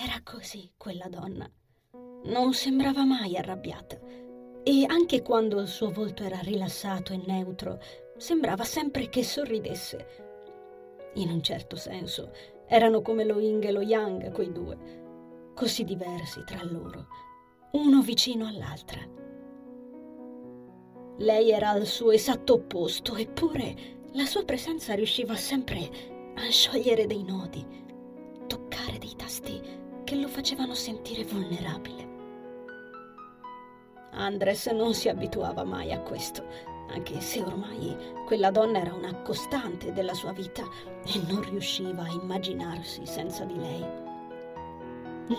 Era così quella donna. Non sembrava mai arrabbiata e anche quando il suo volto era rilassato e neutro, sembrava sempre che sorridesse. In un certo senso, erano come lo Ying e lo Yang, quei due, così diversi tra loro, uno vicino all'altra. Lei era al suo esatto opposto, eppure la sua presenza riusciva sempre a sciogliere dei nodi, toccare dei tasti che lo facevano sentire vulnerabile. Andres non si abituava mai a questo, anche se ormai quella donna era una costante della sua vita e non riusciva a immaginarsi senza di lei.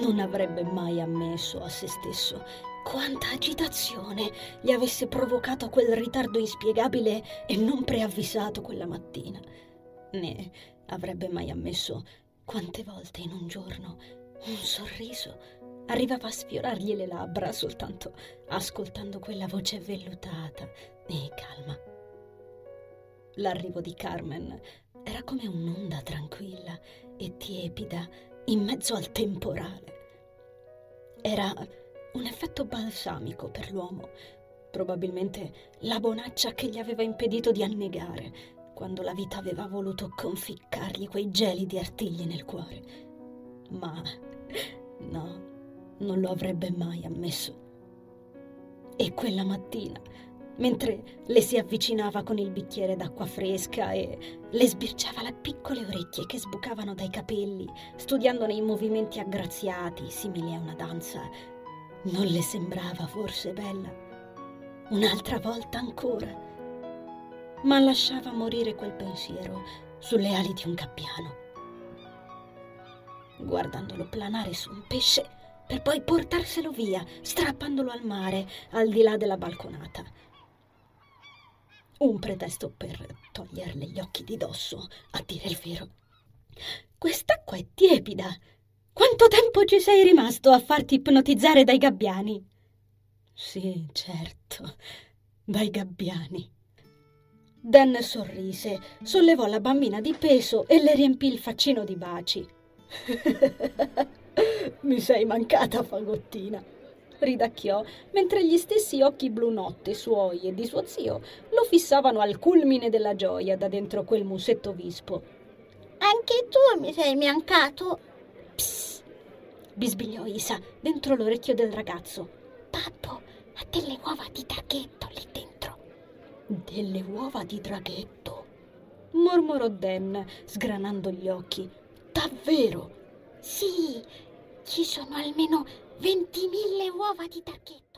Non avrebbe mai ammesso a se stesso quanta agitazione gli avesse provocato quel ritardo inspiegabile e non preavvisato quella mattina, né avrebbe mai ammesso quante volte in un giorno un sorriso arrivava a sfiorargli le labbra soltanto ascoltando quella voce vellutata e calma. L'arrivo di Carmen era come un'onda tranquilla e tiepida in mezzo al temporale. Era un effetto balsamico per l'uomo, probabilmente la bonaccia che gli aveva impedito di annegare quando la vita aveva voluto conficcargli quei gelidi artigli nel cuore. Ma no, non lo avrebbe mai ammesso. E quella mattina, mentre le si avvicinava con il bicchiere d'acqua fresca e le sbirciava le piccole orecchie che sbucavano dai capelli, studiandone i movimenti aggraziati, simili a una danza, non le sembrava forse bella? Un'altra volta ancora. Ma lasciava morire quel pensiero sulle ali di un gabbiano. Guardandolo planare su un pesce, per poi portarselo via, strappandolo al mare, al di là della balconata. Un pretesto per toglierle gli occhi di dosso, a dire il vero. Quest'acqua è tiepida. Quanto tempo ci sei rimasto a farti ipnotizzare dai gabbiani? Sì, certo, dai gabbiani. Dan sorrise, sollevò la bambina di peso e le riempì il faccino di baci. Mi sei mancata, fagottina. Ridacchiò, mentre gli stessi occhi blu notte suoi e di suo zio lo fissavano al culmine della gioia da dentro quel musetto vispo. Anche tu mi sei mancato. Psst, bisbigliò Isa dentro l'orecchio del ragazzo. Pappo ha delle uova di draghetto lì dentro. Delle uova di draghetto? mormorò Dan, sgranando gli occhi. Davvero? Sì, ci sono almeno 20.000 uova di draghetto.